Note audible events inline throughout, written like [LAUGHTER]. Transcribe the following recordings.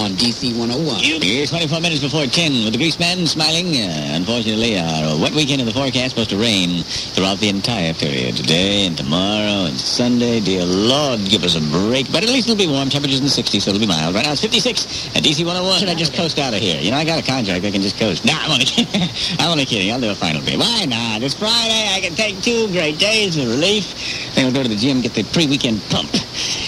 on DC 101. It's 24 minutes before 10 with the greaseman smiling. Uh, unfortunately, our wet weekend in the forecast supposed to rain throughout the entire period. Today and tomorrow and Sunday. Dear Lord, give us a break. But at least it'll be warm. Temperatures in the 60s, so it'll be mild. Right now it's 56 at DC 101. Should I just coast out of here? You know, I got a contract. I can just coast. Nah, I'm only kidding. [LAUGHS] I'm only kidding. I'll do a final day. Why not? It's Friday. I can take two great days of relief. Then we'll go to the gym, get the pre-weekend pump.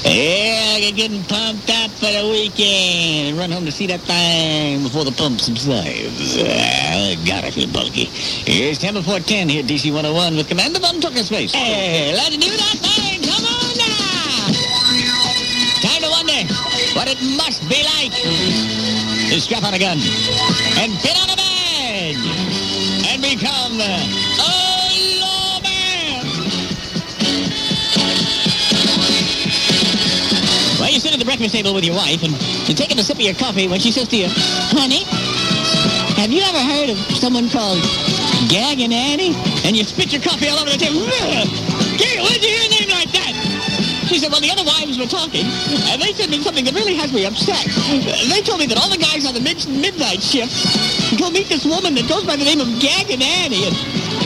Yeah, get getting pumped up for the weekend. And run home to see that thing before the pump subsides. Ah, God, I feel bulky. Here's 10 before 10 here at DC 101 with Commander Von Tuckerspace. Hey, let's do that thing. Come on now. Time to wonder what it must be like to strap on a gun and pin on a badge and become a the breakfast table with your wife and you're taking a sip of your coffee when she says to you, honey, have you ever heard of someone called Gagging Annie? And you spit your coffee all over the table. [LAUGHS] Gary, where'd you hear a name like that? She said, well, the other wives were talking, and they said me something that really has me upset. They told me that all the guys on the mid- midnight shift go meet this woman that goes by the name of Gagging Annie, and,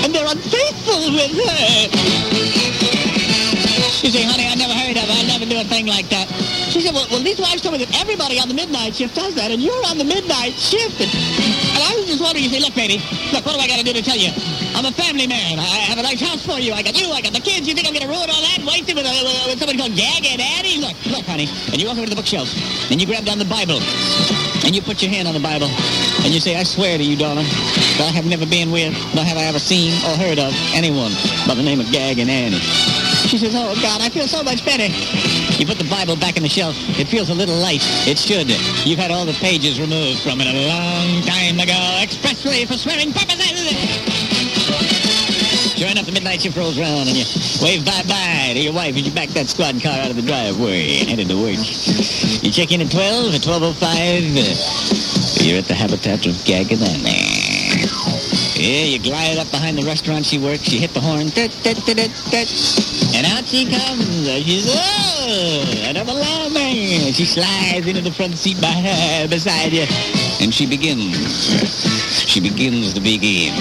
and they're unfaithful with her. She said, honey, I never heard of it. I never do a thing like that. She said, well, well, these wives told me that everybody on the midnight shift does that, and you're on the midnight shift. And, and I was just wondering, you say, look, baby, look, what do I got to do to tell you? I'm a family man. I have a nice house for you. I got you. I got the kids. You think I'm going to ruin all that waste it with, with, somebody called Gag and? Look, look, honey. And you walk over to the bookshelf, and you grab down the Bible, and you put your hand on the Bible, and you say, I swear to you, darling, that I have never been with, nor have I ever seen or heard of anyone by the name of Gagging Annie. She says, oh, God, I feel so much better. You put the Bible back in the shelf. It feels a little light. It should. You've had all the pages removed from it a long time ago, expressly for swearing purposes. Sure enough, the midnight shift rolls around and you wave bye-bye to your wife as you back that squad car out of the driveway and headed to work. You check in at 12, at 12.05, uh, you're at the habitat of Gagging Annie. Yeah, you glide up behind the restaurant she works, you hit the horn, and out she comes. She's, oh, another lawman. She slides into the front seat by, her, beside you, and she begins. She begins to begin.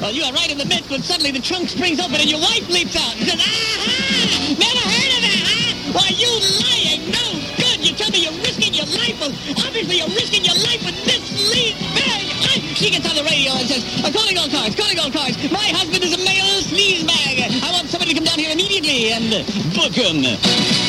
Well, you are right in the midst when suddenly the trunk springs open and your wife leaps out and says, aha, never heard of that, huh? Why, you lying, no good. You tell me you're risking your life. Obviously you're risking your life with this lead bag. She gets on the radio and says, uh, calling all cars, calling all cars. My husband is a male